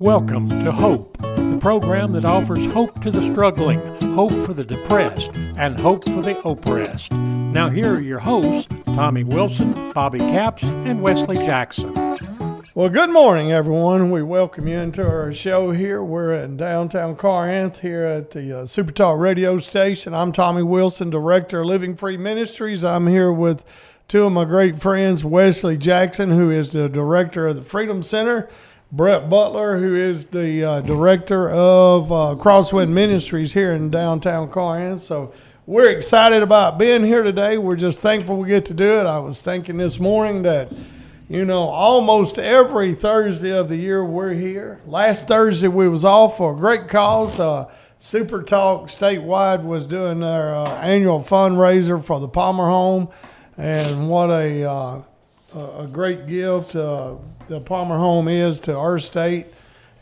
Welcome to Hope, the program that offers hope to the struggling, hope for the depressed, and hope for the oppressed. Now, here are your hosts, Tommy Wilson, Bobby Capps, and Wesley Jackson. Well, good morning, everyone. We welcome you into our show here. We're in downtown Corinth here at the uh, Super Talk radio station. I'm Tommy Wilson, Director of Living Free Ministries. I'm here with two of my great friends, Wesley Jackson, who is the Director of the Freedom Center, Brett Butler, who is the uh, Director of uh, Crosswind Ministries here in downtown Corinth. So we're excited about being here today. We're just thankful we get to do it. I was thinking this morning that you know, almost every Thursday of the year we're here. Last Thursday we was off for a great cause. Uh, Super Talk statewide was doing their uh, annual fundraiser for the Palmer Home, and what a a great gift uh, the Palmer Home is to our state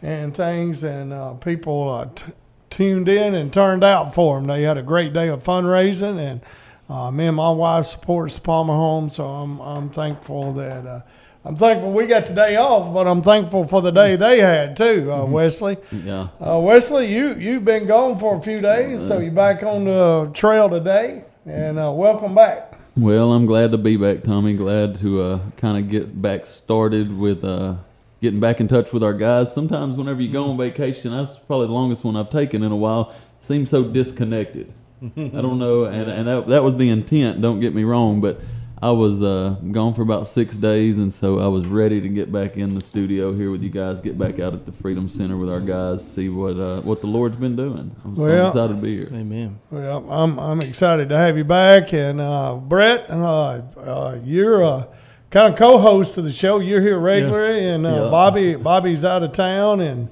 and things. And uh, people uh, t- tuned in and turned out for them. They had a great day of fundraising and. Uh, me and my wife supports the Palmer Home, so I'm I'm thankful that uh, I'm thankful we got the day off, but I'm thankful for the day they had too, uh, Wesley. Yeah. Uh, Wesley, you you've been gone for a few days, so you're back on the trail today, and uh, welcome back. Well, I'm glad to be back, Tommy. Glad to uh, kind of get back started with uh, getting back in touch with our guys. Sometimes, whenever you go on vacation, that's probably the longest one I've taken in a while. Seems so disconnected. I don't know, and and that, that was the intent. Don't get me wrong, but I was uh, gone for about six days, and so I was ready to get back in the studio here with you guys. Get back out at the Freedom Center with our guys, see what uh, what the Lord's been doing. I'm so excited to be here. Amen. Well, I'm I'm excited to have you back, and uh, Brett, uh, uh, you're uh, kind of co-host of the show. You're here regularly, and uh, Yeah. Bobby Bobby's out of town, and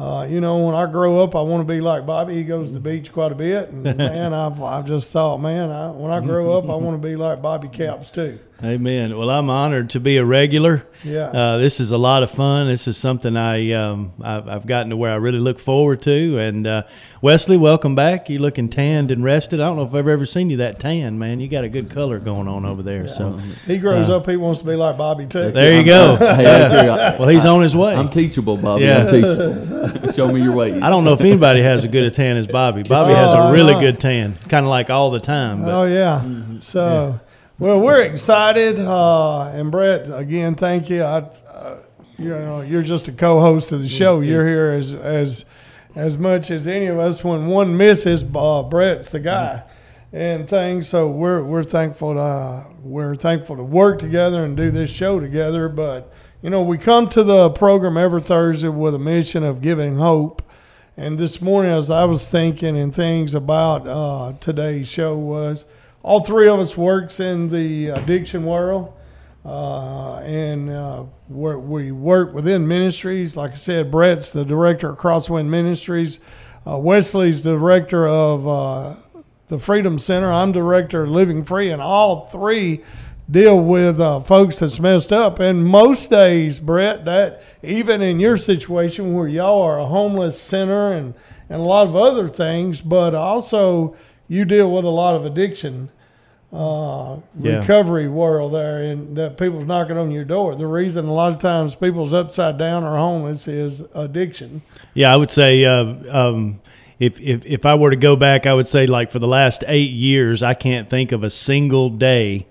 uh, you know when I grow up, I want to be like Bobby. He goes to the beach quite a bit, and man, I've I've just thought, man, I, when I grow up, I want to be like Bobby Capps too. Amen. Well, I'm honored to be a regular. Yeah. Uh, this is a lot of fun. This is something I um, I've, I've gotten to where I really look forward to. And uh, Wesley, welcome back. You looking tanned and rested. I don't know if I've ever seen you that tan, man. You got a good color going on over there. So He grows up, he wants to be like Bobby too. Uh, there you go. Yeah. I agree. I- Well, he's on his way. I'm teachable, Bobby. Yeah. I'm teachable. Show me your ways. I don't know if anybody has a good a tan as Bobby. Bobby has Oh, a really know. good tan, kind of like all the time. But Oh yeah. So, well, we're excited, uh, and Brett, again, thank you. I, uh, you know, you're just a co-host of the show. You're here as as as much as any of us. When one misses, uh, Brett's the guy, and things. So we're we're thankful to uh, we're thankful to work together and do this show together. But you know, we come to the program every Thursday with a mission of giving hope. And this morning, as I was thinking and things about uh, today's show, was all three of us works in the addiction world, uh, and uh, we work within ministries. Like I said, Brett's the director of Crosswind Ministries. Uh, Wesley's the director of uh, the Freedom Center. I'm director of Living Free, and all three deal with uh, folks that's messed up. And most days, Brett, that even in your situation where y'all are a homeless center and, and a lot of other things, but also you deal with a lot of addiction uh, Yeah. recovery world there, and that people's knocking on your door. The reason a lot of times people's upside down or homeless is addiction. Yeah, I would say uh, um, if, if if I were to go back, I would say like for the last eight years, I can't think of a single day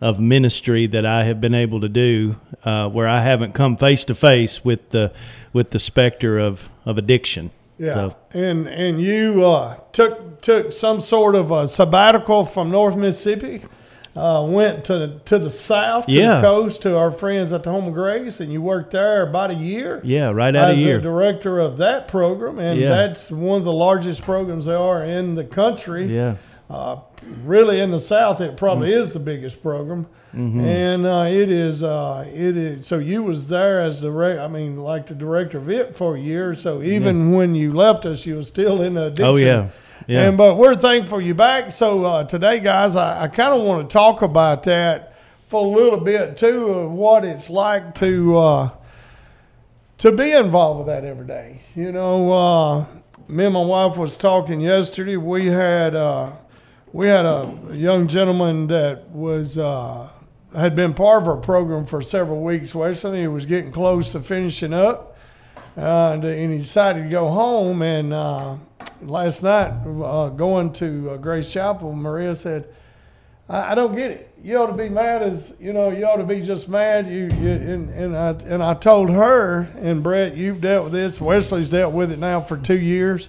of ministry that I have been able to do uh, where I haven't come face to face with the with the specter of of addiction. Yeah, So- and and you uh, took took some sort of a sabbatical from North Mississippi. uh, went to to the south, to Yeah. the coast, to our friends at the Home of Grace, and you worked there about a year. Yeah, right out as the year. director of that program, and Yeah. that's one of the largest programs there are in the country. Yeah. Uh, really, in the South, it probably is the biggest program, Mm-hmm. and uh, it is. Uh, it is. So you was there as direct. I mean, like the director of it for a year. So even when you left us, you was still in the addiction. Oh yeah. Yeah. And but we're thankful you back. So uh, today, guys, I, I kind of want to talk about that for a little bit too of what it's like to uh, to be involved with that every day. You know, uh, me and my wife was talking yesterday. We had uh, we had a young gentleman that was uh, had been part of our program for several weeks. Wesley, he was getting close to finishing up, uh, and, and he decided to go home. And uh, last night, uh, going to uh, Grace Chapel, Maria said. I, I don't get it. You ought to be mad as you know. You ought to be just mad. You, you and, and I and I told her and Brett, you've dealt with this. Wesley's dealt with it now for two years.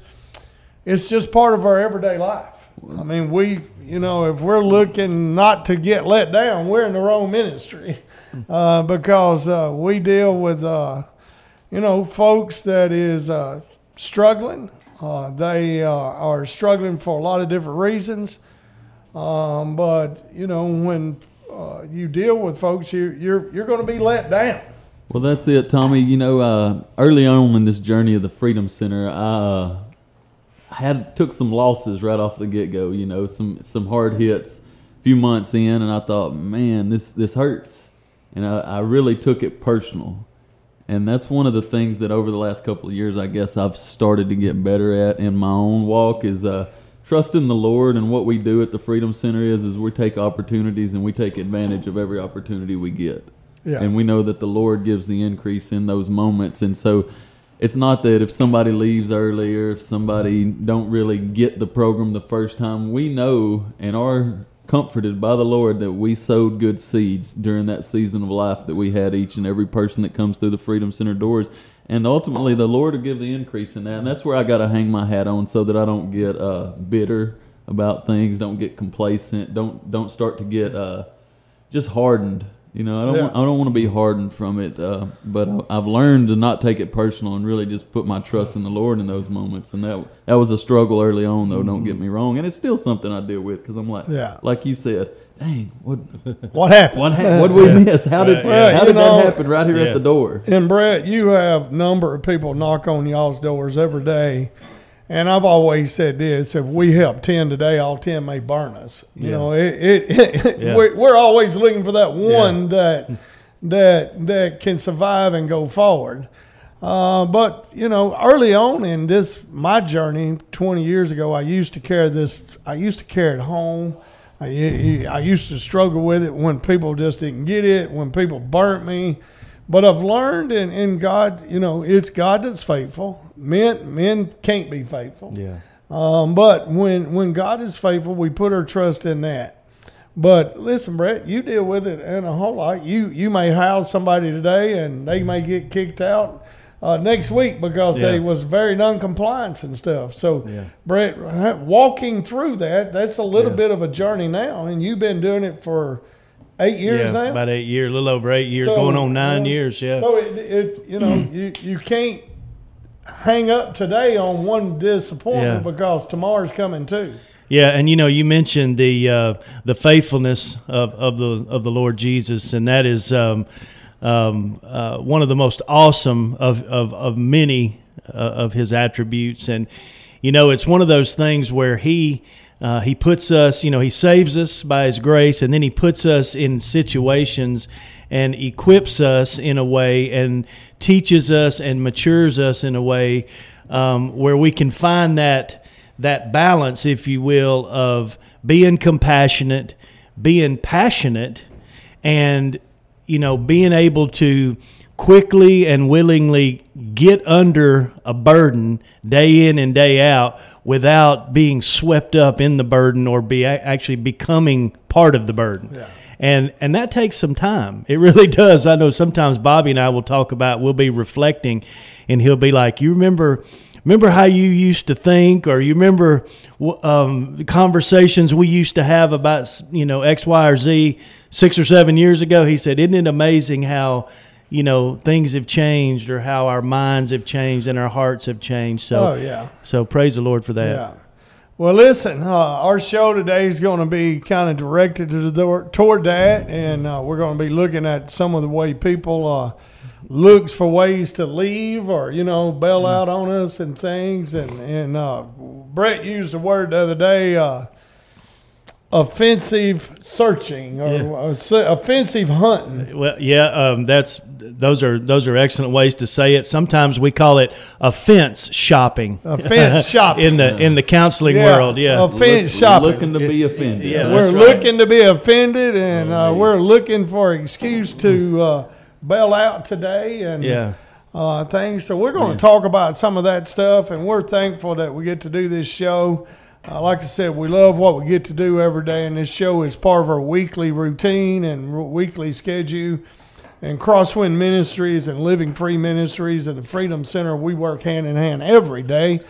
It's just part of our everyday life. I mean, we, you know, if we're looking not to get let down, we're in the wrong ministry uh, because uh, we deal with, uh, you know, folks that is uh, struggling. Uh, they uh, are struggling for a lot of different reasons. Um, but you know, when uh, you deal with folks, you, you're you're going to be let down. Well, that's it, Tommy. You know, uh, early on in this journey of the Freedom Center, I uh, had took some losses right off the get go. You know, some some hard hits. A few months in, and I thought, man, this this hurts, and I, I really took it personal. And that's one of the things that over the last couple of years, I guess I've started to get better at in my own walk is uh, trusting the Lord. And what we do at the Freedom Center is is we take opportunities and we take advantage of every opportunity we get Yeah. and we know that the Lord gives the increase in those moments. And so it's not that if somebody leaves early or if somebody don't really get the program the first time, we know and are comforted by the Lord that we sowed good seeds during that season of life that we had each and every person that comes through the Freedom Center doors. And ultimately, the Lord will give the increase in that. And that's where I got to hang my hat on so that I don't get uh, bitter about things, don't get complacent, don't don't start to get uh, just hardened. You know, I don't Yeah. want, I don't want to be hardened from it, uh, but I- I've learned to not take it personal and really just put my trust in the Lord in those moments. And that that was a struggle early on, though. Don't get me wrong, and it's still something I deal with because I'm like, Yeah. like you said, dang, what What happened? what hap- what did we miss? How did Well, how you did know- that happen right here Yeah. at the door? And Brett, you have number of people knock on y'all's doors every day. And I've always said this: if we help ten today, all ten may burn us. You Yeah. know, it, it, Yeah. we're, we're always looking for that one that that that can survive and go forward. Uh, but you know, early on in this my journey, twenty years ago, I used to carry this. I used to carry it home. I, I used to struggle with it when people just didn't get it, when people burnt me. But I've learned in, in God, you know, it's God that's faithful. Men men can't be faithful. Yeah. Um, but when when God is faithful, we put our trust in that. But listen, Brett, you deal with it in a whole lot. You you may house somebody today, and they may get kicked out uh, next week because they was very non-compliance and stuff. So, Yeah. Brett, walking through that, that's a little Yeah. bit of a journey now, and you've been doing it for eight years yeah, now. about eight years, a little over eight years, So, going on nine you know, years. Yeah. So it, it you know you you can't hang up today on one disappointment Yeah. because tomorrow's coming too. Yeah, and you know, you mentioned the uh, the faithfulness of, of the of the Lord Jesus, and that is um, um, uh, one of the most awesome of of, of many uh, of His attributes. And you know, it's one of those things where He uh, He puts us, you know, He saves us by His grace, and then He puts us in situations and equips us in a way, and teaches us and matures us in a way um, where we can find that that balance, if you will, of being compassionate, being passionate, and you know, being able to quickly and willingly get under a burden day in and day out without being swept up in the burden or be actually becoming part of the burden. Yeah. And and that takes some time. It really does. I know sometimes Bobby and I will talk about we'll be reflecting and he'll be like, "You remember remember how you used to think, or you remember um, conversations we used to have about you know X, Y, or Z six or seven years ago. He said, "Isn't it amazing how?" You know things have changed, or how our minds have changed and our hearts have changed. So, Oh, yeah. So praise the Lord for that. Yeah. Well, listen, uh, our show today is going to be kind of directed to the, toward that, and uh, we're going to be looking at some of the way people uh, looks for ways to leave or you know bail out on us and things. And and uh, Brett used a word the other day, uh, offensive searching or Yeah. offensive hunting. Well, yeah, um, that's those are those are excellent ways to say it. Sometimes we call it offense shopping. Offense shopping. in the in the counseling world. Yeah, offense Look- shopping. Looking to be offended. Yeah, we're right. looking to be offended, and uh, we're looking for excuse to uh, bail out today, and yeah. uh, things. So we're going to talk about some of that stuff, and we're thankful that we get to do this show. Uh, like I said, we love what we get to do every day, and this show is part of our weekly routine and r- weekly schedule. And Crosswind Ministries and Living Free Ministries and the Freedom Center, we work hand in hand every day.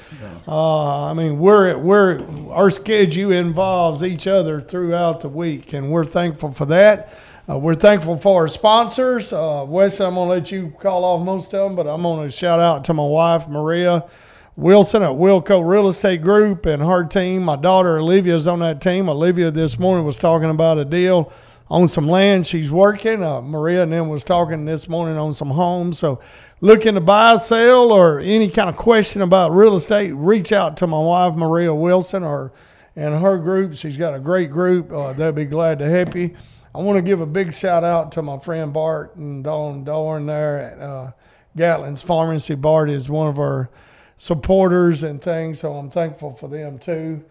Uh, I mean, we're we're our schedule involves each other throughout the week, and we're thankful for that. Uh, we're thankful for our sponsors. Uh, Wes, I'm gonna let you call off most of them, but I'm gonna shout out to my wife Maria Wilson at Wilco Real Estate Group and her team. My daughter Olivia is on that team. Olivia this morning was talking about a deal on some land she's working. Uh, Maria and them was talking this morning on some homes. So, looking to buy, sell, or any kind of question about real estate, reach out to my wife Maria Wilson or and her group. She's got a great group. Uh, they'll be glad to help you. I want to give a big shout out to my friend Bart and Don Dorn there at uh, Gatlin's Pharmacy. Bart is one of our supporters and things, so I'm thankful for them too.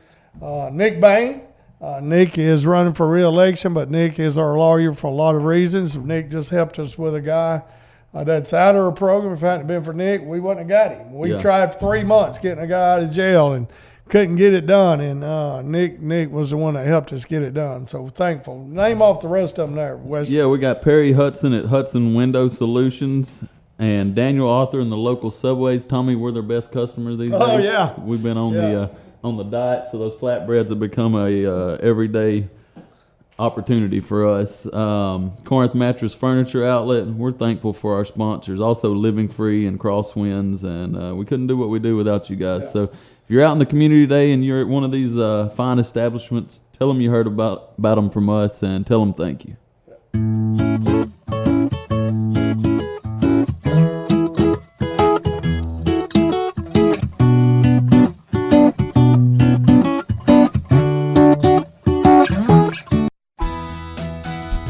Uh, Nick Bain. Uh, Nick is running for reelection, but Nick is our lawyer for a lot of reasons. Nick just helped us with a guy uh, that's out of our program. If it hadn't been for Nick, we wouldn't have got him. We Yeah. tried three months getting a guy out of jail and couldn't get it done. And uh, Nick Nick was the one that helped us get it done. So thankful. Name off the rest of them there, Wes. Yeah, we got Perry Hudson at Hudson Window Solutions and Daniel Arthur and the local subways. Tommy, we're their best customer these Oh, days. yeah. we've been on Yeah. the uh, on the diet, so those flatbreads have become a uh, everyday opportunity for us. Um, Corinth Mattress Furniture Outlet. We're thankful for our sponsors. Also, Living Free and Crosswinds, and uh, we couldn't do what we do without you guys. So, if you're out in the community today and you're at one of these uh, fine establishments, tell them you heard about about them from us, and tell them thank you.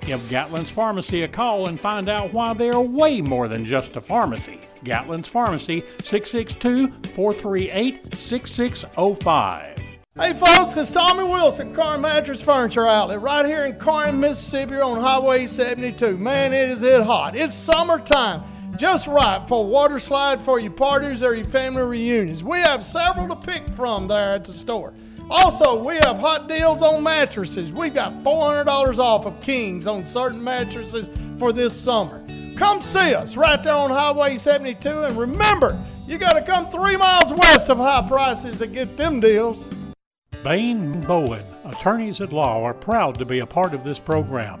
Give Gatlin's Pharmacy a call and find out why they are way more than just a pharmacy. Gatlin's Pharmacy, 662 438 6605. Hey folks, it's Tommy Wilson, Corinth Mattress Furniture Outlet, right here in Corinth, Mississippi on Highway 72. Man, it is it hot. It's summertime. just right for a water slide for your parties or your family reunions. We have several to pick from there at the store. Also, we have hot deals on mattresses. We've got $400 off of Kings on certain mattresses for this summer. Come see us right there on Highway 72, and remember, you got to come three miles west of high prices to get them deals. Bain Bowen, attorneys at law, are proud to be a part of this program.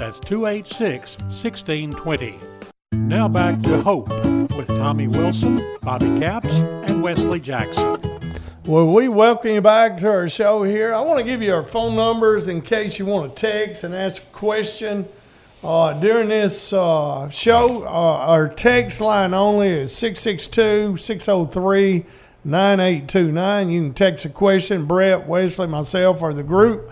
That's 286 1620. Now back to Hope with Tommy Wilson, Bobby Capps, and Wesley Jackson. Well, we welcome you back to our show here. I want to give you our phone numbers in case you want to text and ask a question. Uh, during this uh, show, uh, our text line only is 662 603 9829. You can text a question, Brett, Wesley, myself, or the group.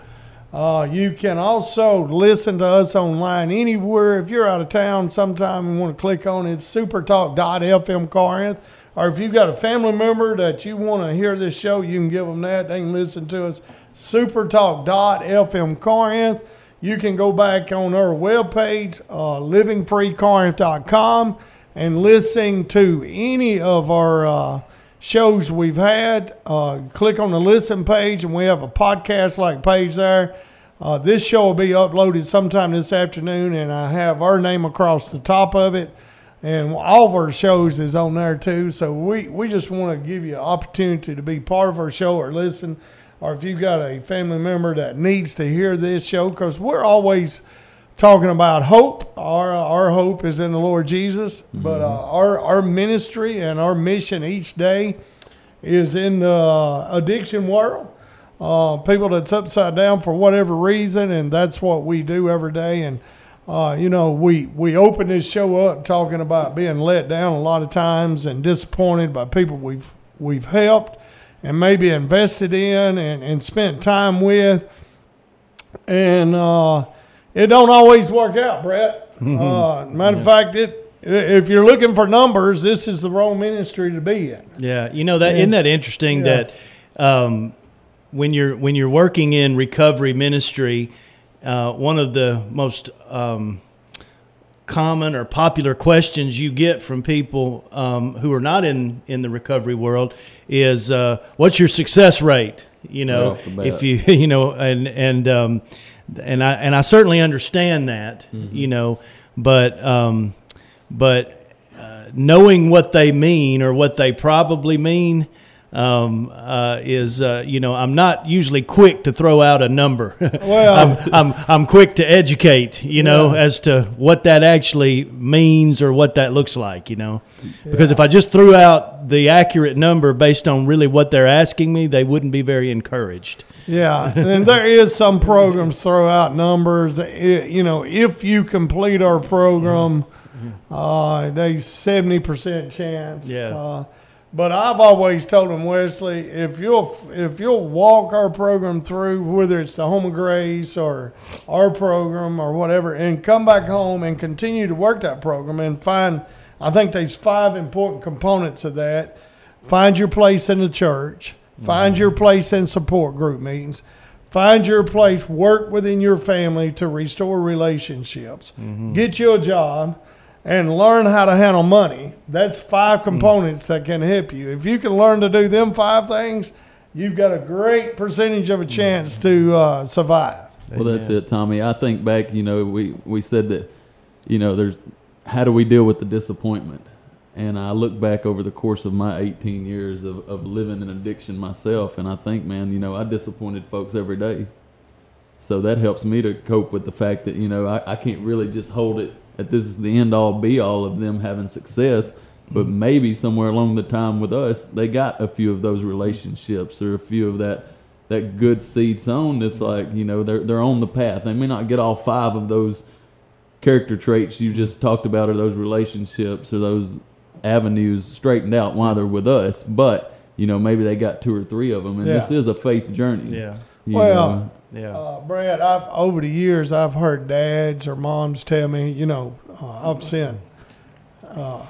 Uh, you can also listen to us online anywhere. If you're out of town sometime and want to click on it, supertalk.fm Corinth. Or if you've got a family member that you want to hear this show, you can give them that. They can listen to us. Supertalk.fm Corinth. You can go back on our webpage, uh, livingfreecorinth.com, and listen to any of our uh, shows we've had. Uh, click on the listen page, and we have a podcast like page there. Uh, this show will be uploaded sometime this afternoon, and I have our name across the top of it. And all of our shows is on there too. So we, we just want to give you an opportunity to be part of our show or listen. Or if you've got a family member that needs to hear this show, because we're always talking about hope. Our our hope is in the Lord Jesus, mm-hmm. but uh, our our ministry and our mission each day is in the addiction world. Uh, people that's upside down for whatever reason, and that's what we do every day. And uh, you know, we we open this show up talking about being let down a lot of times and disappointed by people we've we've helped and maybe invested in and, and spent time with, and uh, it don't always work out, Brett. Mm-hmm. Uh, matter of fact, it if you're looking for numbers, this is the wrong ministry to be in. Yeah, you know that isn't that interesting yeah. that um, when you're when you're working in recovery ministry, uh, one of the most um, common or popular questions you get from people um, who are not in in the recovery world is, uh, "What's your success rate?" You know, right if you you know, and and um, and I and I certainly understand that, mm-hmm. you know, but um, but uh, knowing what they mean or what they probably mean um, uh, is uh, you know I'm not usually quick to throw out a number. Well, I'm, I'm, I'm quick to educate you know yeah. as to what that actually means or what that looks like you know because yeah. if I just threw out the accurate number based on really what they're asking me, they wouldn't be very encouraged. Yeah, and there is some programs throw out numbers. You know, if you complete our program, uh, they seventy percent chance. Yeah. Uh, but I've always told them, Wesley, if you'll if you'll walk our program through, whether it's the Home of Grace or our program or whatever, and come back home and continue to work that program and find, I think there's five important components of that. Find your place in the church. Find your place in support group meetings. Find your place. Work within your family to restore relationships. Mm-hmm. Get you a job and learn how to handle money. That's five components that can help you. If you can learn to do them five things, you've got a great percentage of a chance to uh, survive. Well, that's it, Tommy. I think back, you know, we, we said that, you know, there's how do we deal with the disappointment? And I look back over the course of my 18 years of, of living in addiction myself, and I think, man, you know, I disappointed folks every day. So that helps me to cope with the fact that, you know, I, I can't really just hold it that this is the end all be all of them having success. But maybe somewhere along the time with us, they got a few of those relationships or a few of that that good seed sown. That's like you know they're they're on the path. They may not get all five of those character traits you just talked about, or those relationships, or those avenues straightened out while they're with us. But you know, maybe they got two or three of them, and Yeah. this is a faith journey. Yeah. you Well, know. Yeah. Uh, Brad, I've, over the years, I've heard dads or moms tell me, you know, uh, I've sent uh,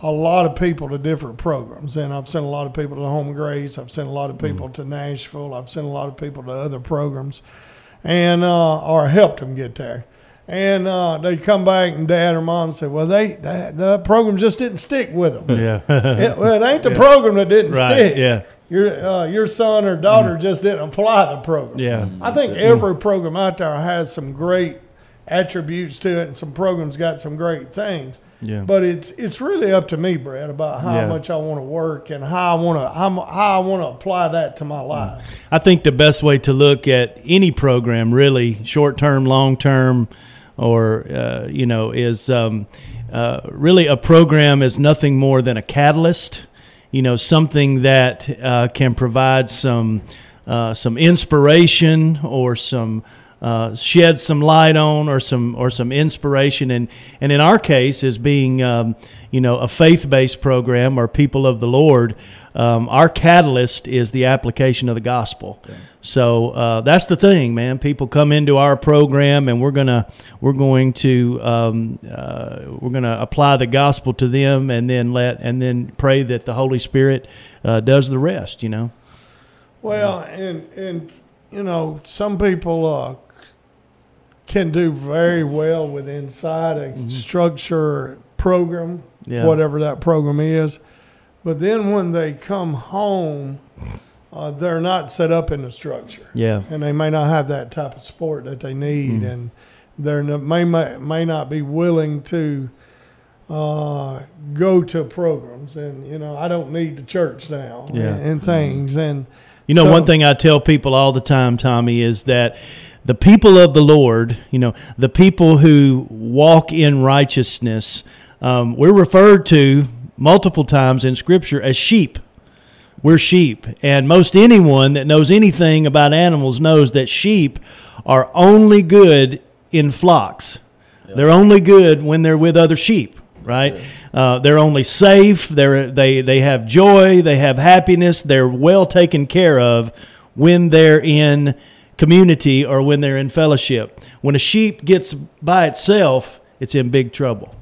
a lot of people to different programs, and I've sent a lot of people to Home Grace. I've sent a lot of people to Nashville. I've sent a lot of people to other programs, and uh, or helped them get there. And uh, they come back, and dad or mom say, "Well, they that, the program just didn't stick with them. Yeah. It- well, it ain't the program that didn't right. stick. Yeah. Your uh, your son or daughter just didn't apply the program. Yeah. I think every program out there has some great attributes to it, and some programs got some great things. Yeah. But it's it's really up to me, Brad, about how Yeah. much I want to work and how I want to how, I want to apply that to my life. I think the best way to look at any program, really short term, long term, or uh, you know, is um, uh, really a program is nothing more than a catalyst. You know, something that uh, can provide some uh, some inspiration or some uh, shed some light on or some or some inspiration. And and in our case as being um, you know a faith-based program or people of the Lord um, our catalyst is the application of the gospel. So uh, that's the thing man. People come into our program and we're gonna we're going to um, uh, we're gonna apply the gospel to them and then let and then pray that the Holy Spirit uh, does the rest you know? Well, and and you know, some people uh, can do very well with inside a structure program, Yeah. whatever that program is. But then when they come home, uh, they're not set up in the structure, yeah and they may not have that type of support that they need, and they're may may may not be willing to uh, go to programs. And you know, I don't need the church now, Yeah. and, and things, and You know, so- one thing I tell people all the time, Tommy, is that the people of the Lord, you know, the people who walk in righteousness, um, we're referred to multiple times in Scripture as sheep. We're sheep. And most anyone that knows anything about animals knows that sheep are only good in flocks. They're only good when they're with other sheep, right? Uh, they're only safe. They're, they, they have joy. They have happiness. They're well taken care of when they're in community or when they're in fellowship. When a sheep gets by itself, it's in big trouble.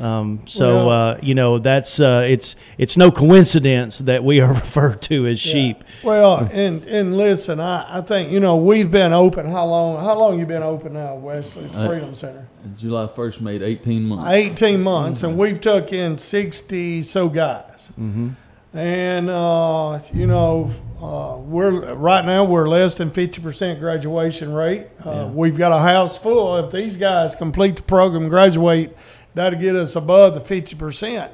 Um, so Well- uh, you know that's uh, it's it's no coincidence that we are referred to as sheep. Well, and and listen, I, I think you know we've been open. How long? How long you been open now, Wesley Uh, Freedom Center? July 1st made 18 months. Eighteen months, and we've took in sixty so guys. Mm-hmm. And uh, you know, uh, we're right now we're less than fifty percent graduation rate. Uh, We've got a house full. If these guys complete the program, graduate, that'll get us above the fifty percent.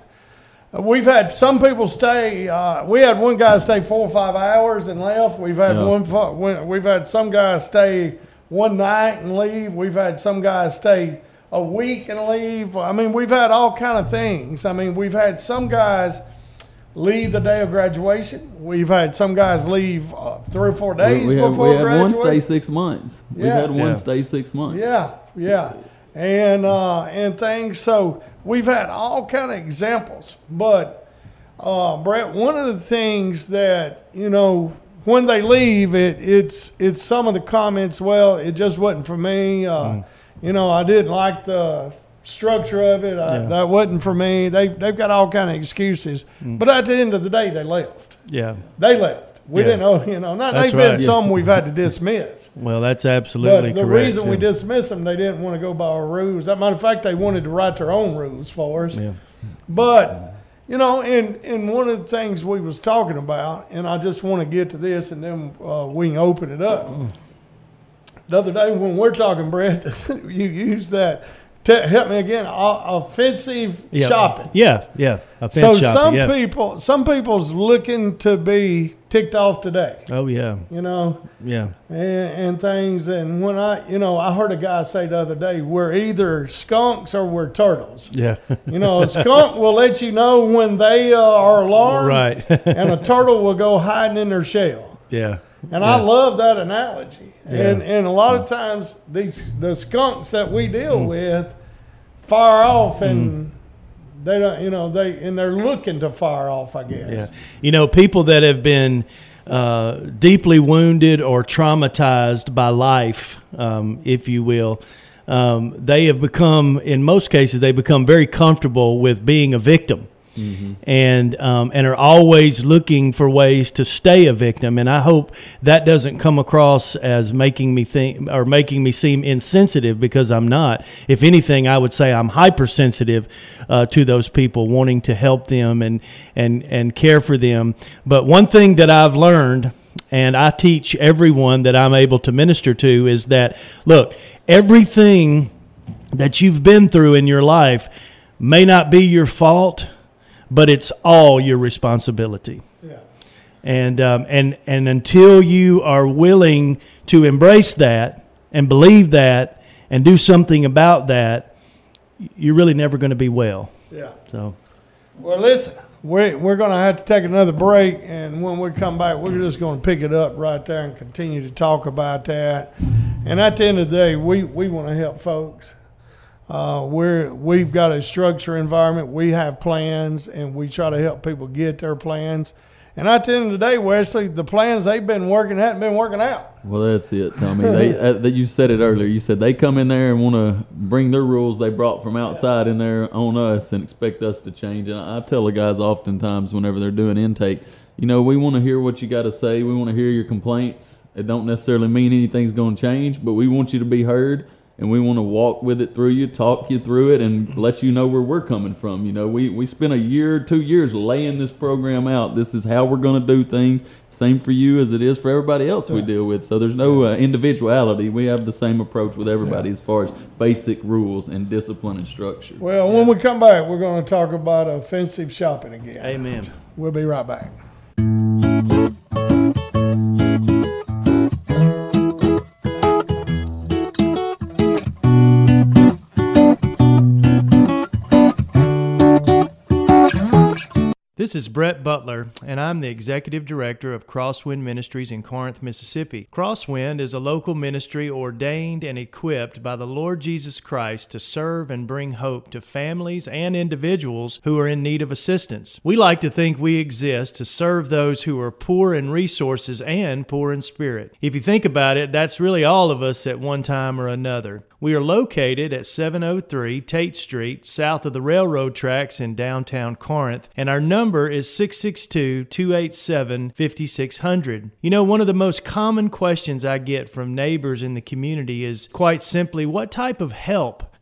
Uh, We've had some people stay. Uh, we had one guy stay four or five hours and left. We've had Yeah. one- We've had some guys stay one night and leave. We've had some guys stay a week and leave. I mean, we've had all kind of things. I mean, we've had some guys leave the day of graduation. We've had some guys leave uh, three or four days we, have, before we had one stay six months. We've had one Yeah. stay six months. Yeah, yeah, and uh, and things. So we've had all kind of examples, but uh, Brett, one of the things that you know when they leave, it it's it's some of the comments. Well, it just wasn't for me. Uh, You know, I didn't like the structure of it. I, Yeah. That wasn't for me. They they've got all kind of excuses, but at the end of the day, they left. Yeah. They left. We Yeah. didn't know. You know, not That's they've been right. some we've had to dismiss. Well, that's absolutely But the correct. reason we dismissed them, they didn't want to go by our rules. A matter of fact, they wanted to write their own rules for us. Yeah. But you know, and and one of the things we was talking about, and I just want to get to this, and then uh, we can open it up. The other day when we're talking, Brett, you used that. Te- help me again. o- Offensive Yeah. shopping. Yeah, yeah. A So shopping, some yeah. people, some people's looking to be ticked off today. Oh yeah, You know, yeah, and, and things. And when I, you know, I heard a guy say the other day, we're either skunks or we're turtles. yeah. You know, a skunk will let you know when they uh, are alarmed, right. and a turtle will go hiding in their shell. yeah. And I love that analogy. And Yeah. and a lot of times these the skunks that we deal with fire off and they don't, you know, they and they're looking to fire off. I guess. Yeah. You know, people that have been uh, deeply wounded or traumatized by life, um, if you will, um, they have become, in most cases, they become very comfortable with being a victim. And um, and are always looking for ways to stay a victim, and I hope that doesn't come across as making me think or making me seem insensitive because I'm not. If anything, I would say I'm hypersensitive uh, to those people, wanting to help them and and and care for them. But one thing that I've learned and I teach everyone that I'm able to minister to is that look, everything that you've been through in your life may not be your fault, but it's all your responsibility. Yeah. And um, and and until you are willing to embrace that and believe that and do something about that, you're really never going to be well. Yeah. So Well, listen, we, we're going to have to take another break, and when we come back, we're just going to pick it up right there and continue to talk about that. And at the end of the day, we, we want to help folks. Uh, we're we've got a structure environment. We have plans, and we try to help people get their plans. And at the end of the day, Wesley, the plans they've been working hadn't been working out. Well, that's it, Tommy. They uh, that you said it earlier. You said they come in there and want to bring their rules they brought from outside in there on us and expect us to change. And I tell the guys oftentimes whenever they're doing intake, you know, we want to hear what you got to say. We want to hear your complaints. It don't necessarily mean anything's going to change, but we want you to be heard and we want to walk with it through you, talk you through it, and let you know where we're coming from. You know, we, we spent a year, two years laying this program out. This is how we're going to do things. Same for you as it is for everybody else we deal with. So there's no uh, individuality. We have the same approach with everybody as far as basic rules and discipline and structure. Well, when we come back, we're going to talk about offensive shopping again. Amen. We'll be right back. This is Brett Butler, and I'm the Executive Director of Crosswind Ministries in Corinth, Mississippi. Crosswind is a local ministry ordained and equipped by the Lord Jesus Christ to serve and bring hope to families and individuals who are in need of assistance. We like to think we exist to serve those who are poor in resources and poor in spirit. If you think about it, that's really all of us at one time or another. We are located at 703 Tate Street, south of the railroad tracks in downtown Corinth, and our number is 662 287 5600. You know, one of the most common questions I get from neighbors in the community is quite simply what type of help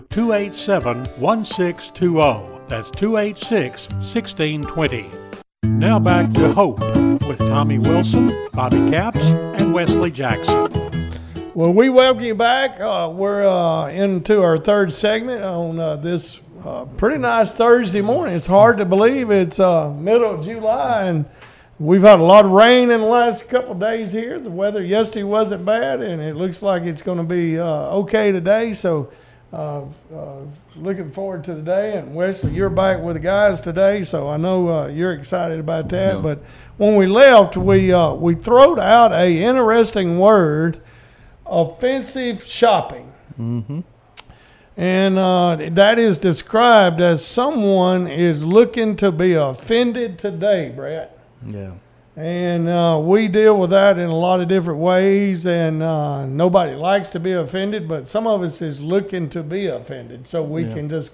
287 1620. That's 286 1620. Now back to Hope with Tommy Wilson, Bobby Capps, and Wesley Jackson. Well, we welcome you back. Uh, we're uh, into our third segment on uh, this uh, pretty nice Thursday morning. It's hard to believe it's uh, middle of July, and we've had a lot of rain in the last couple days here. The weather yesterday wasn't bad, and it looks like it's going to be uh, okay today. So, uh, uh, looking forward to the day. And Wesley, you're back with the guys today, so I know uh, you're excited about that. But when we left, we uh, we throwed out a interesting word offensive shopping. And uh, that is described as someone is looking to be offended today, Brett. Yeah. And uh, we deal with that in a lot of different ways. And uh, nobody likes to be offended, but some of us is looking to be offended. So we Yeah. can just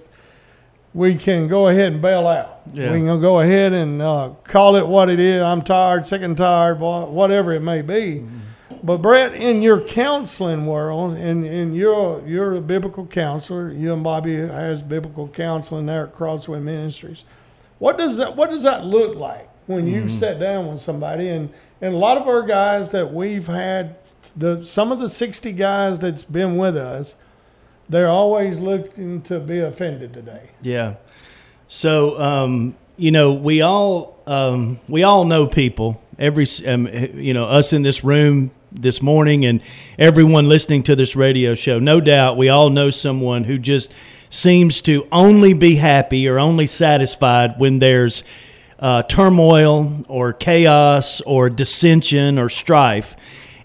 we can go ahead and bail out. Yeah. We can go ahead and uh, call it what it is. I'm tired, sick and tired, whatever it may be. Mm-hmm. But Brett, in your counseling world, and, and you're you're a biblical counselor. You and Bobby has biblical counseling there at Crosswind Ministries. What does that What does that look like when you sit down with somebody? And and a lot of our guys that we've had, the some of the sixty guys that's been with us, they're always looking to be offended today. Yeah. So, um, you know, we all um, we all know people. Every um, you know, us in this room this morning, and everyone listening to this radio show. No doubt, we all know someone who just seems to only be happy or only satisfied when there's uh, turmoil or chaos or dissension or strife.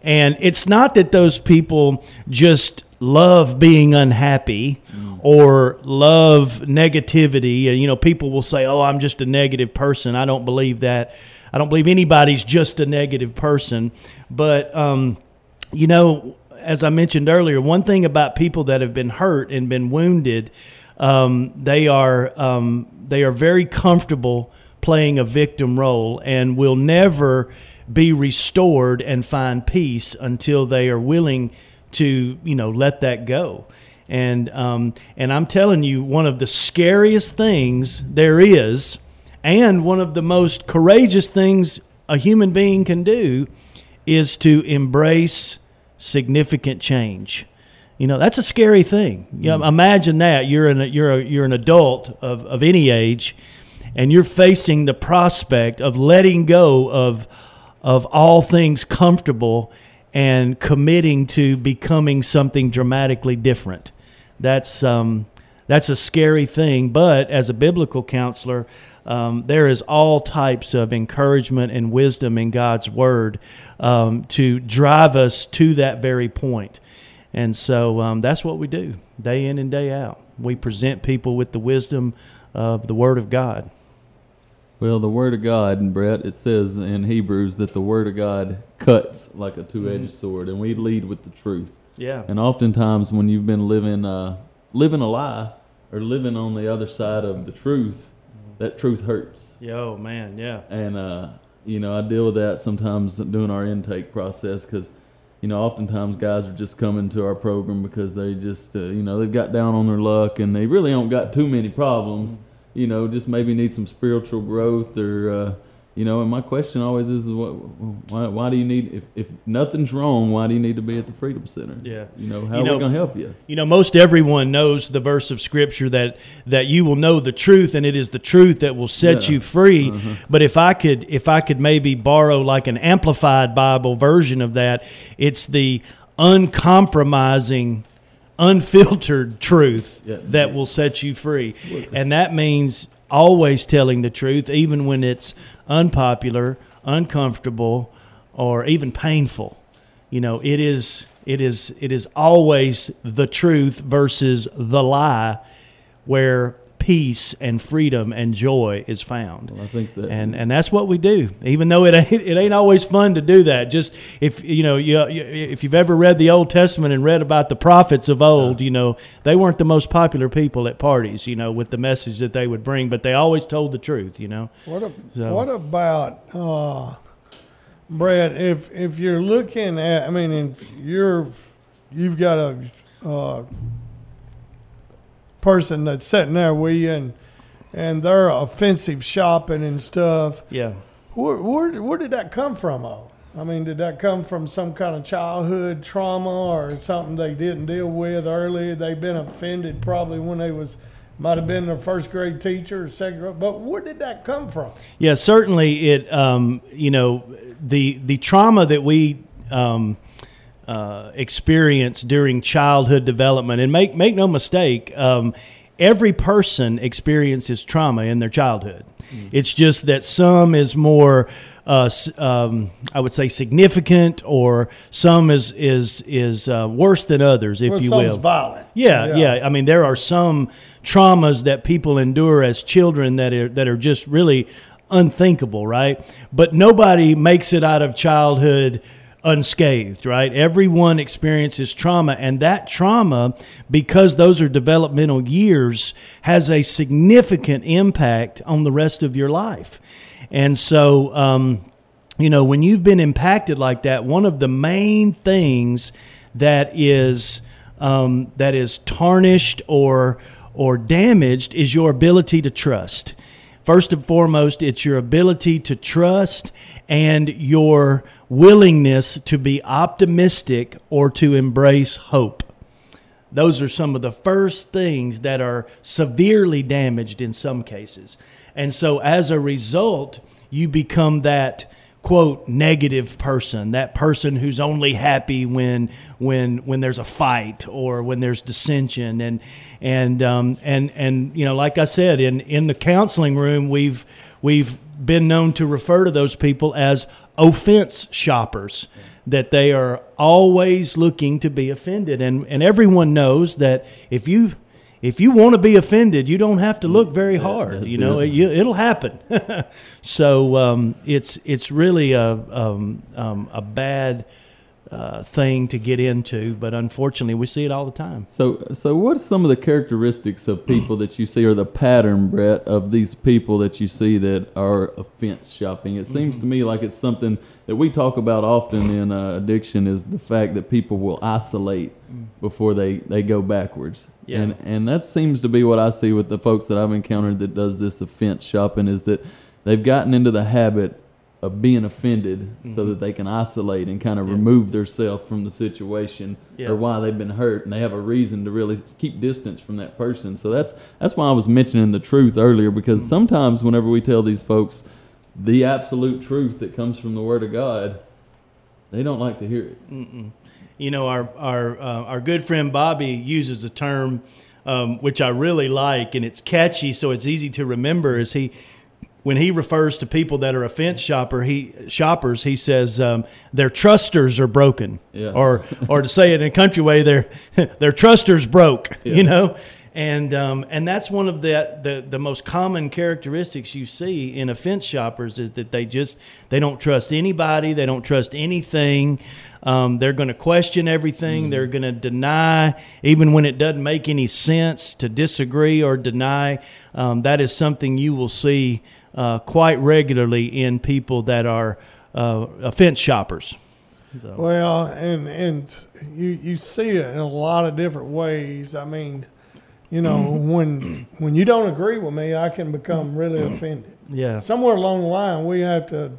And it's not that those people just love being unhappy or love negativity. Uh, You know, people will say, "Oh, I'm just a negative person." I don't believe that. I don't believe anybody's just a negative person. But um, you know, as I mentioned earlier, one thing about people that have been hurt and been wounded, um, they are um, they are very comfortable playing a victim role and will never be restored and find peace until they are willing to you know let that go. And um, and I'm telling you, one of the scariest things there is, and one of the most courageous things a human being can do, is to embrace significant change. You know, that's a scary thing. You know, imagine that you're an you're a, you're an adult of, of any age, and you're facing the prospect of letting go of of all things comfortable and committing to becoming something dramatically different. That's um, that's a scary thing. But as a biblical counselor, um, there is all types of encouragement and wisdom in God's word um, to drive us to that very point. And so um, that's what we do day in and day out. We present people with the wisdom of the Word of God. Well, the Word of God, and Brett, it says in Hebrews that the Word of God cuts like a two-edged sword, and we lead with the truth. Yeah. And oftentimes, when you've been living uh, living a lie or living on the other side of the truth, that truth hurts. Yo, man, yeah. And uh, you know, I deal with that sometimes doing our intake process because, you know, oftentimes guys are just coming to our program because they just, uh, you know, they've got down on their luck and they really don't got too many problems. You know, just maybe need some spiritual growth or, uh, you know. And my question always is, what, why, why do you need if, if nothing's wrong? Why do you need to be at the Freedom Center? Yeah. You know, how You are we gonna help you? You know, most everyone knows the verse of scripture that that you will know the truth, and it is the truth that will set Yeah. you free. But if I could, if I could maybe borrow like an amplified Bible version of that, it's the uncompromising, unfiltered truth Yeah. that will set you free, and that means always telling the truth, even when it's unpopular, uncomfortable, or even painful. You know it is it is it is always the truth versus the lie where peace and freedom and joy is found. I think that and and that's what we do. Even though it ain't, it ain't always fun to do that. Just if you know you, you, if you've ever read the old testament and read about the prophets of old you know they weren't the most popular people at parties you know with the message that they would bring but they always told the truth you know? What a, So- what about uh, Brad? If if you're looking at, I mean, if you're you've got a uh, person that's sitting there with you, and and they're offensive shopping and stuff. yeah Where where, where did that come from? Oh, I mean, did that come from some kind of childhood trauma or something they didn't deal with early? They've been offended probably when they was might have been their first grade teacher or second grade. But where did that come from? Yeah, certainly it. Um, you know, the the trauma that we um, uh, experience during childhood development, and make make no mistake, um, every person experiences trauma in their childhood. It's just that some is more. Uh, um, I would say significant, or some is is is uh, worse than others, if Well, you will. violent. Yeah, yeah, I mean, there are some traumas that people endure as children that are that are just really unthinkable, right? But nobody makes it out of childhood unscathed, right? Everyone experiences trauma, and that trauma, because those are developmental years, has a significant impact on the rest of your life. And so, um, you know, when you've been impacted like that, one of the main things that is um, that is tarnished or or damaged is your ability to trust. First and foremost, it's your ability to trust and your willingness to be optimistic or to embrace hope. Those are some of the first things that are severely damaged in some cases. And so as a result, you become that quote negative person, that person who's only happy when when when there's a fight or when there's dissension. And and um, and and you know like I said in in the counseling room we've we've been known to refer to those people as offense shoppers that they are always looking to be offended. And and everyone knows that if you if you want to be offended, you don't have to look very hard. that's You know, it. it'll happen. so um, it's it's really a um, um, a bad uh, thing to get into, but unfortunately, we see it all the time. So, so what's some of the characteristics of people that you see, or the pattern, Brett, of these people that you see that are offense shopping? It seems Mm-hmm. to me like it's something that we talk about often in uh, addiction is the fact that people will isolate before they, they go backwards. Mm. Yeah. And and that seems to be what I see with the folks that I've encountered that does this offense shopping is that they've gotten into the habit of being offended so Mm-hmm. that they can isolate and kind of remove themselves from the situation Yeah. or why they've been hurt and they have a reason to really keep distance from that person. So that's that's why I was mentioning the truth earlier because Mm. sometimes whenever we tell these folks the absolute truth that comes from the word of God, they don't like to hear it. You know, our our uh, our good friend Bobby uses a term um, which I really like, and it's catchy, so it's easy to remember. Is he when he refers to people that are offense shopper, he shoppers, he says um, their trusters are broken, Yeah. or or to say it in a country way, their their trusters broke. You know. And um, and that's one of the, the the most common characteristics you see in offense shoppers is that they just they don't trust anybody, they don't trust anything. Um, they're going to question everything. They're going to deny even when it doesn't make any sense to disagree or deny. Um, that is something you will see uh, quite regularly in people that are uh, offense shoppers. So, Well, and and you you see it in a lot of different ways. I mean, you know, when when you don't agree with me, I can become really offended. yeah, Somewhere along the line, we have to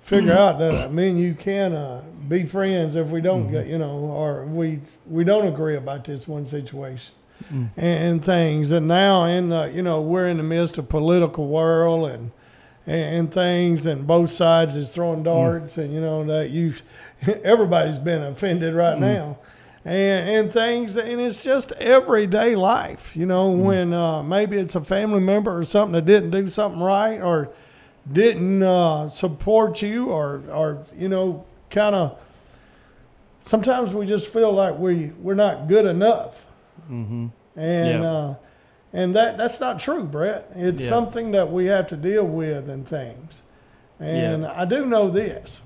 figure out that I mean you can uh, be friends if we don't get, you know, or we we don't agree about this one situation Mm. and, and things. And now, in the, you know, we're in the midst of political world and and things, and both sides is throwing mm. darts, and you know that you, everybody's been offended right mm. now, and and things, and it's just everyday life, you know, when uh, maybe it's a family member or something that didn't do something right or didn't uh, support you, or or you know, kind of. Sometimes we just feel like we we're not good enough, mm-hmm. And Yeah. uh, and that that's not true, Brett. It's Yeah. something that we have to deal with and things. And Yeah. I do know this.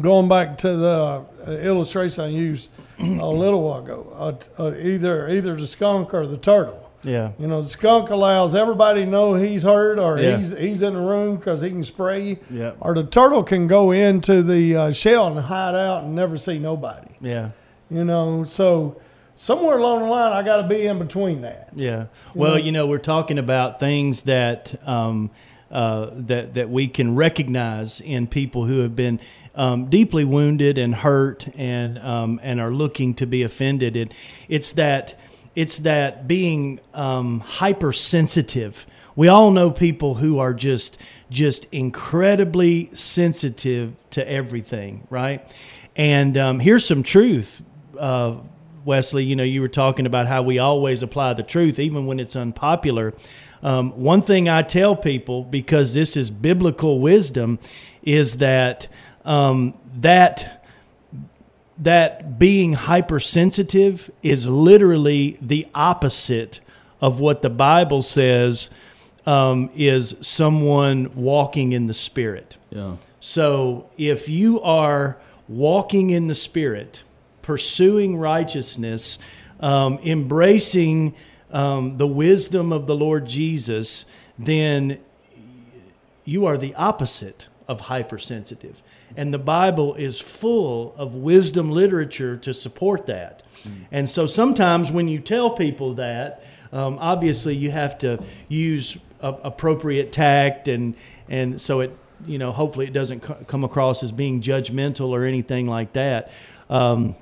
Going back to the uh, illustration I used a little while ago, uh, uh, either either the skunk or the turtle. yeah, You know, the skunk allows everybody to know he's hurt or Yeah. he's he's in the room because he can spray you. Yeah. Or the turtle can go into the uh, shell and hide out and never see nobody yeah, you know so somewhere along the line, I got to be in between that. Yeah. Well, you know, we're talking about things that um, uh, that that we can recognize in people who have been um, deeply wounded and hurt and um, and are looking to be offended. It, it's that it's that being um, hypersensitive. We all know people who are just just incredibly sensitive to everything, right? And um, here's some truth. Uh, Wesley, you know, you were talking about how we always apply the truth, even when it's unpopular. Um, one thing I tell people, because this is biblical wisdom, is that um, that that being hypersensitive is literally the opposite of what the Bible says um, is someone walking in the Spirit. Yeah. So if you are walking in the Spirit, pursuing righteousness, um, embracing um, the wisdom of the Lord Jesus, then you are the opposite of hypersensitive. And the Bible is full of wisdom literature to support that. And so sometimes when you tell people that, um, obviously you have to use a, appropriate tact and, and so it, you know, hopefully it doesn't co- come across as being judgmental or anything like that. Um,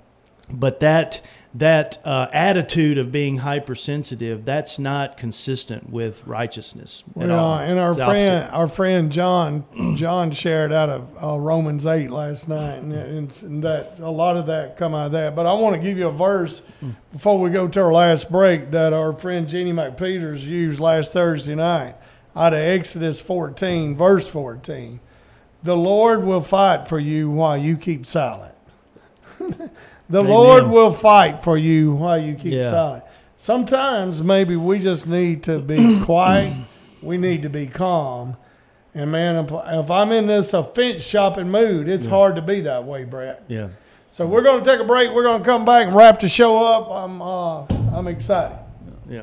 but that that uh, attitude of being hypersensitive that's not consistent with righteousness at all. and our It's friend, opposite. our friend John, John shared out of uh, Romans eight last night, and, and, that a lot of that come out of that. But I want to give you a verse before we go to our last break that our friend Jenny McPeters used last Thursday night out of Exodus fourteen, verse fourteen. The Lord will fight for you while you keep silent. the Lord will fight for you while you keep Yeah. silent. Sometimes maybe we just need to be quiet. We need to be calm. And man, if, I'm in this offense shopping mood, it's hard to be that way, Brett. yeah So we're going to take a break. We're going to come back and wrap the show up. I'm uh, I'm excited. yeah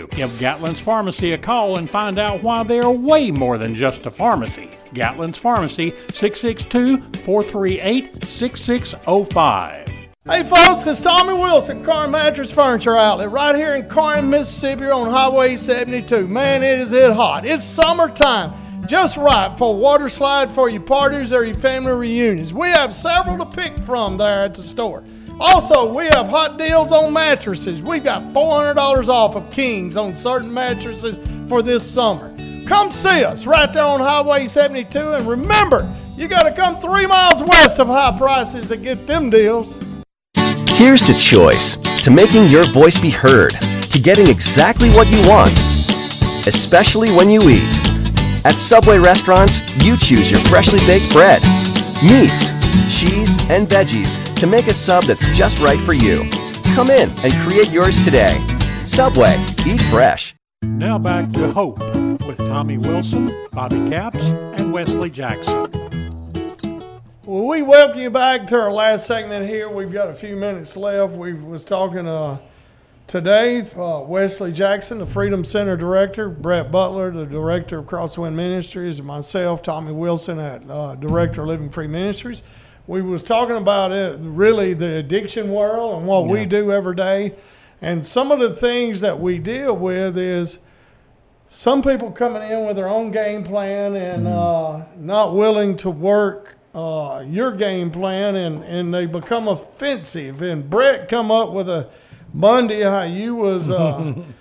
Give Gatlin's Pharmacy a call and find out why they are way more than just a pharmacy. Gatlin's Pharmacy, 662 438 6605. Hey folks, it's Tommy Wilson, Car and Mattress Furniture Outlet, right here in Corinth, Mississippi on Highway 72. Man, it is it hot. It's summertime. Just right for a water slide for your parties or your family reunions. We have several to pick from there at the store. Also, we have hot deals on mattresses. We've got $400 off of Kings on certain mattresses for this summer. Come see us right there on Highway 72, and remember, you got to come three miles west of high prices to get them deals. Here's to choice, to making your voice be heard, to getting exactly what you want, especially when you eat. At Subway restaurants, you choose your freshly baked bread, meats, cheese, and veggies to make a sub that's just right for you. Come in and create yours today. Subway, eat fresh. Now back to Hope with Tommy Wilson, Bobby Capps, and Wesley Jackson. Well, we welcome you back to our last segment here. We've got a few minutes left. We was talking uh, today, uh, Wesley Jackson, the Freedom Center director, Brett Butler, the director of Crosswind Ministries, and myself, Tommy Wilson, at uh, director of Living Free Ministries. We was talking about it, really the addiction world and what we do every day, and some of the things that we deal with is some people coming in with their own game plan and uh, not willing to work uh, your game plan and, and they become offensive. And Brett come up with a Monday how you was uh,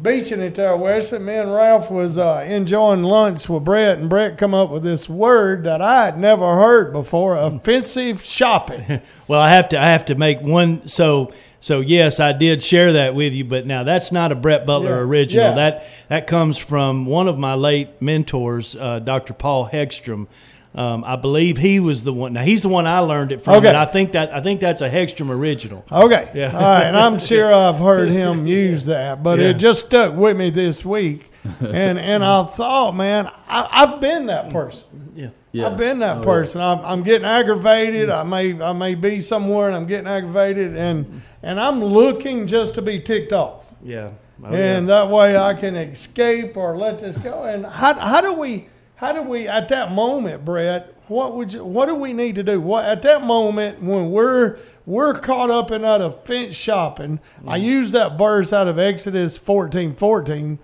beaching it there, Wesley. Me and Ralph was uh, enjoying lunch with Brett, and Brett come up with this word that I had never heard before: offensive shopping. Well, I have to I have to make one so so yes, I did share that with you, but now that's not a Brett Butler Yeah, original. yeah. That that comes from one of my late mentors, uh, Dr. Paul Hegstrom. Um, I believe he was the one. Now he's the one I learned it from, Okay. and I think that I think that's a Hegstrom original. Okay. Yeah. All right. And I'm sure I've heard him use that, but Yeah. it just stuck with me this week. And and I thought, man, I, I've been that person. Yeah. Yeah. I've been that Oh, yeah. person. I'm, I'm getting aggravated. I may I may be somewhere and I'm getting aggravated, and and I'm looking just to be ticked off, Yeah. Oh, and that way I can escape or let this go. And how how do we how do we at that moment, Brett? What would you, what do we need to do? What at that moment when we're we're caught up in that offense shopping? I use that verse out of Exodus fourteen fourteen.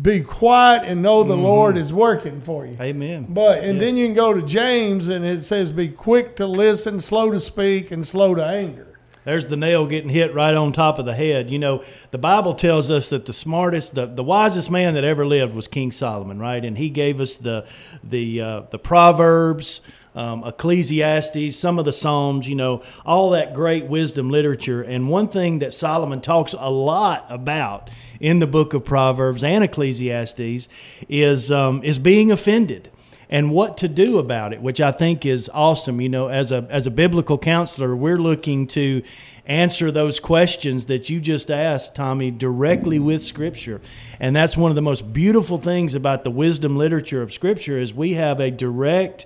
Be quiet and know the mm-hmm. Lord is working for you. Amen. But and then you can go to James and it says, "Be quick to listen, slow to speak, and slow to anger." There's the nail getting hit right on top of the head. You know, the Bible tells us that the smartest, the, the wisest man that ever lived was King Solomon, right? And he gave us the the uh, the Proverbs, um, Ecclesiastes, some of the Psalms, you know, all that great wisdom literature. And one thing that Solomon talks a lot about in the book of Proverbs and Ecclesiastes is um, is being offended and what to do about it, which I think is awesome. You know, as a as a biblical counselor, we're looking to answer those questions that you just asked, Tommy, directly with Scripture, and that's one of the most beautiful things about the wisdom literature of Scripture is we have a direct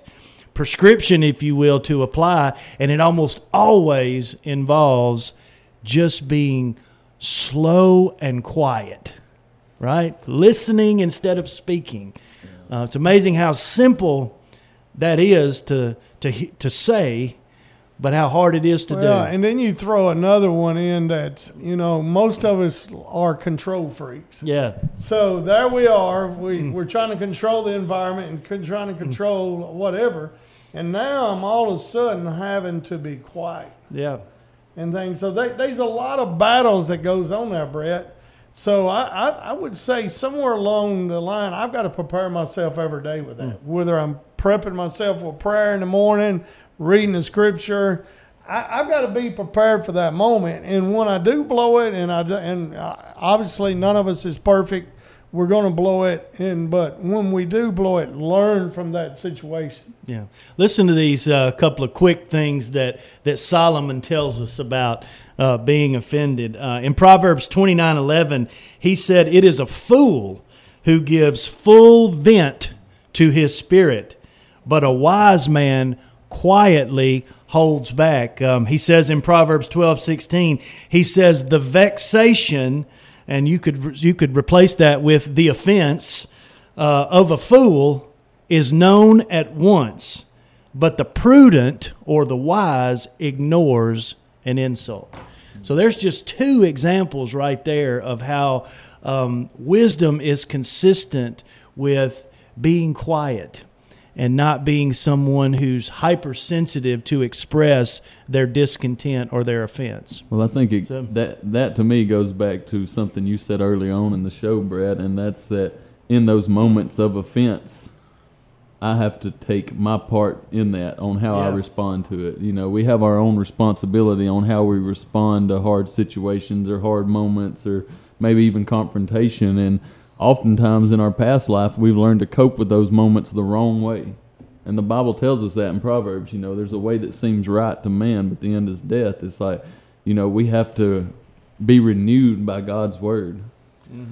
prescription, if you will, to apply, and it almost always involves just being slow and quiet right? Listening instead of speaking. Uh, it's amazing how simple that is to to to say, but how hard it is to Well, do. and then you throw another one in that's you know most of us are control freaks. Yeah, So there we are. We we're trying to control the environment and trying to control whatever. And now I'm all of a sudden having to be quiet. yeah, and things. So they, there's a lot of battles that goes on there, Brett. So I, I, I would say somewhere along the line, I've got to prepare myself every day with that. Whether I'm prepping myself with prayer in the morning, reading the scripture, I, I've got to be prepared for that moment. And when I do blow it, and I do, and obviously none of us is perfect, we're going to blow it. And but when we do blow it, learn from that situation. yeah. Listen to these uh, couple of quick things that that Solomon tells us about uh, being offended. Uh, in Proverbs twenty nine eleven, he said, "It is a fool who gives full vent to his spirit, but a wise man quietly holds back. Um, he says in Proverbs twelve sixteen, he says, the vexation, and you could, you could replace that with the offense uh, of a fool is known at once, but the prudent or the wise ignores an insult. So there's just two examples right there of how um, wisdom is consistent with being quiet and not being someone who's hypersensitive to express their discontent or their offense. Well, I think it, So- that that to me goes back to something you said early on in the show, Brad, and that's that in those moments of offense, I have to take my part in that on how I respond to it. You know, we have our own responsibility on how we respond to hard situations or hard moments or maybe even confrontation. And oftentimes in our past life, we've learned to cope with those moments the wrong way. And the Bible tells us that in Proverbs, you know, there's a way that seems right to man, but the end is death. It's like, you know, we have to be renewed by God's word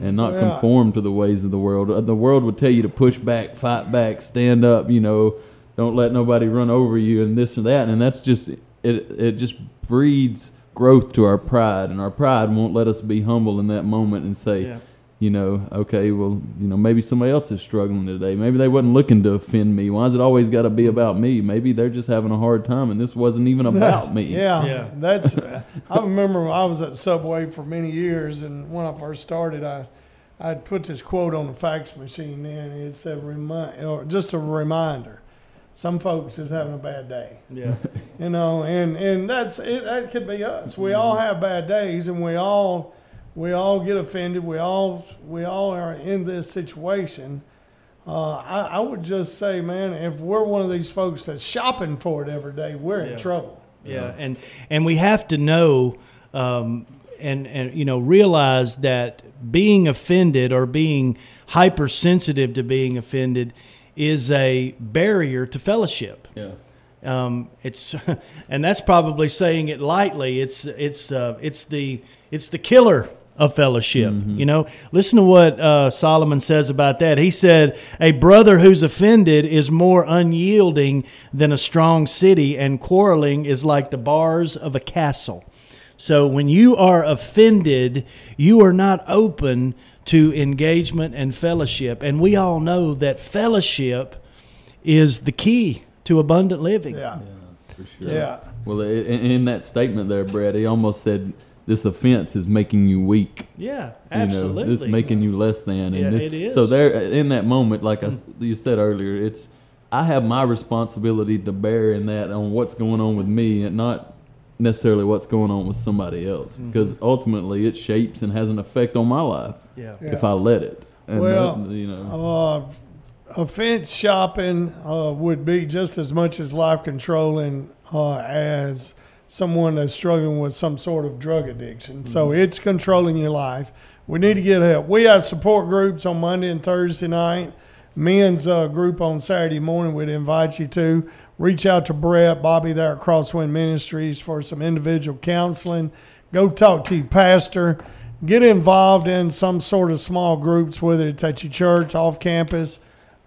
and not Yeah. conform to the ways of the world. Uh, The world would tell you to push back, fight back, stand up, you know, don't let nobody run over you and this and that. And that's just it it just breeds growth to our pride and our pride won't let us be humble in that moment and say, Yeah. You know, okay, well, you know, maybe somebody else is struggling today. Maybe they wasn't looking to offend me. Why is it always got to be about me? Maybe they're just having a hard time and this wasn't even about me. Yeah, Yeah. that's. I remember I was at Subway for many years, and when I first started, I I'd put this quote on the fax machine. Then and it said, "Remind," or just a reminder. Some folks is having a bad day, Yeah. you know, and and that's it. That could be us. We all mm-hmm. have bad days, and we all we all get offended. We all we all are in this situation. Uh, I, I would just say, man, if we're one of these folks that's shopping for it every day, we're Yeah. in trouble. Yeah, and and we have to know um, and and you know realize that being offended or being hypersensitive to being offended is a barrier to fellowship. Yeah. Um, it's and that's probably saying it lightly. It's it's uh, it's the it's the killer of fellowship. You know, listen to what uh, Solomon says about that. He said, "A brother who's offended is more unyielding than a strong city, and quarreling is like the bars of a castle." So when you are offended, you are not open to engagement and fellowship, and we all know that fellowship is the key to abundant living. Yeah. For sure. Yeah. Well, in, in that statement there, Brad, he almost said this offense is making you weak. Yeah, You know, absolutely. it's making you less than. Yeah, And it is. So there, in that moment, like I s you said earlier, it's I have my responsibility to bear in that on what's going on with me, and not necessarily what's going on with somebody else, Mm-hmm. because ultimately it shapes and has an effect on my life Yeah. if I let it. And Well, that, you know, Uh, offense shopping uh, would be just as much as life controlling uh, as someone that's struggling with some sort of drug addiction. So it's controlling your life. We need to get help. We have support groups on Monday and Thursday night. Men's uh, group on Saturday morning. We'd invite you to reach out to Brett, Bobby there at Crosswind Ministries for some individual counseling. Go talk to your pastor. Get involved in some sort of small groups, whether it's at your church, off campus,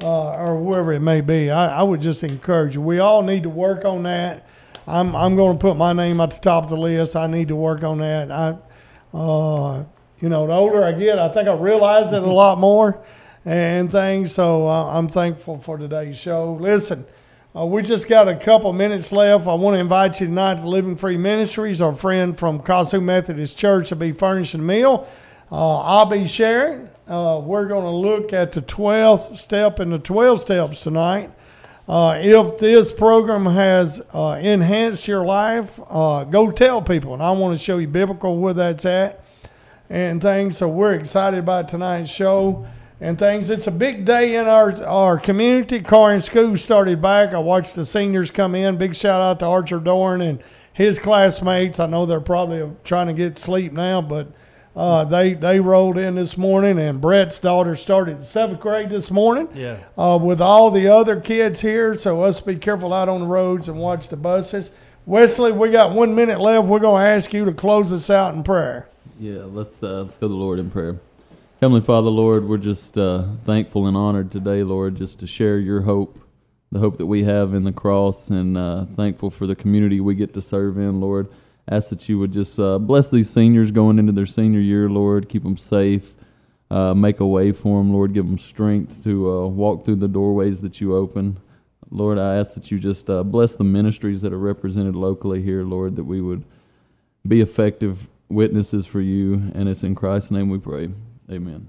uh, or wherever it may be. I, I would just encourage you. We all need to work on that. I'm I'm going to put my name at the top of the list. I need to work on that. I, uh, you know, the older I get, I think I realize it a lot more and things. So uh, I'm thankful for today's show. Listen, uh, we just got a couple minutes left. I want to invite you tonight to Living Free Ministries. Our friend from Kossuth Methodist Church will be furnishing a meal. Uh, I'll be sharing. Uh, we're going to look at the 12th step and the 12 steps tonight. Uh, if this program has uh, enhanced your life, uh, go tell people. And I want to show you biblical where that's at and things. So we're excited about tonight's show and things. It's a big day in our our community. Corinth school started back. I watched the seniors come in. Big shout out to Archer Dorn and his classmates. I know they're probably trying to get sleep now, but uh, they they rolled in this morning. And Brett's daughter started seventh grade this morning Yeah. uh, with all the other kids here. So us be careful out on the roads and watch the buses. Wesley, we got one minute left. We're going to ask you to close us out in prayer. Yeah, let's uh, let's go to the Lord in prayer. Heavenly Father, Lord, we're just uh, thankful and honored today, Lord, just to share your hope, the hope that we have in the cross, and uh, thankful for the community we get to serve in, Lord. Ask that you would just uh, bless these seniors going into their senior year, Lord. Keep them safe. Uh, make a way for them, Lord. Give them strength to uh, walk through the doorways that you open. Lord, I ask that you just uh, bless the ministries that are represented locally here, Lord, that we would be effective witnesses for you. And it's in Christ's name we pray. Amen.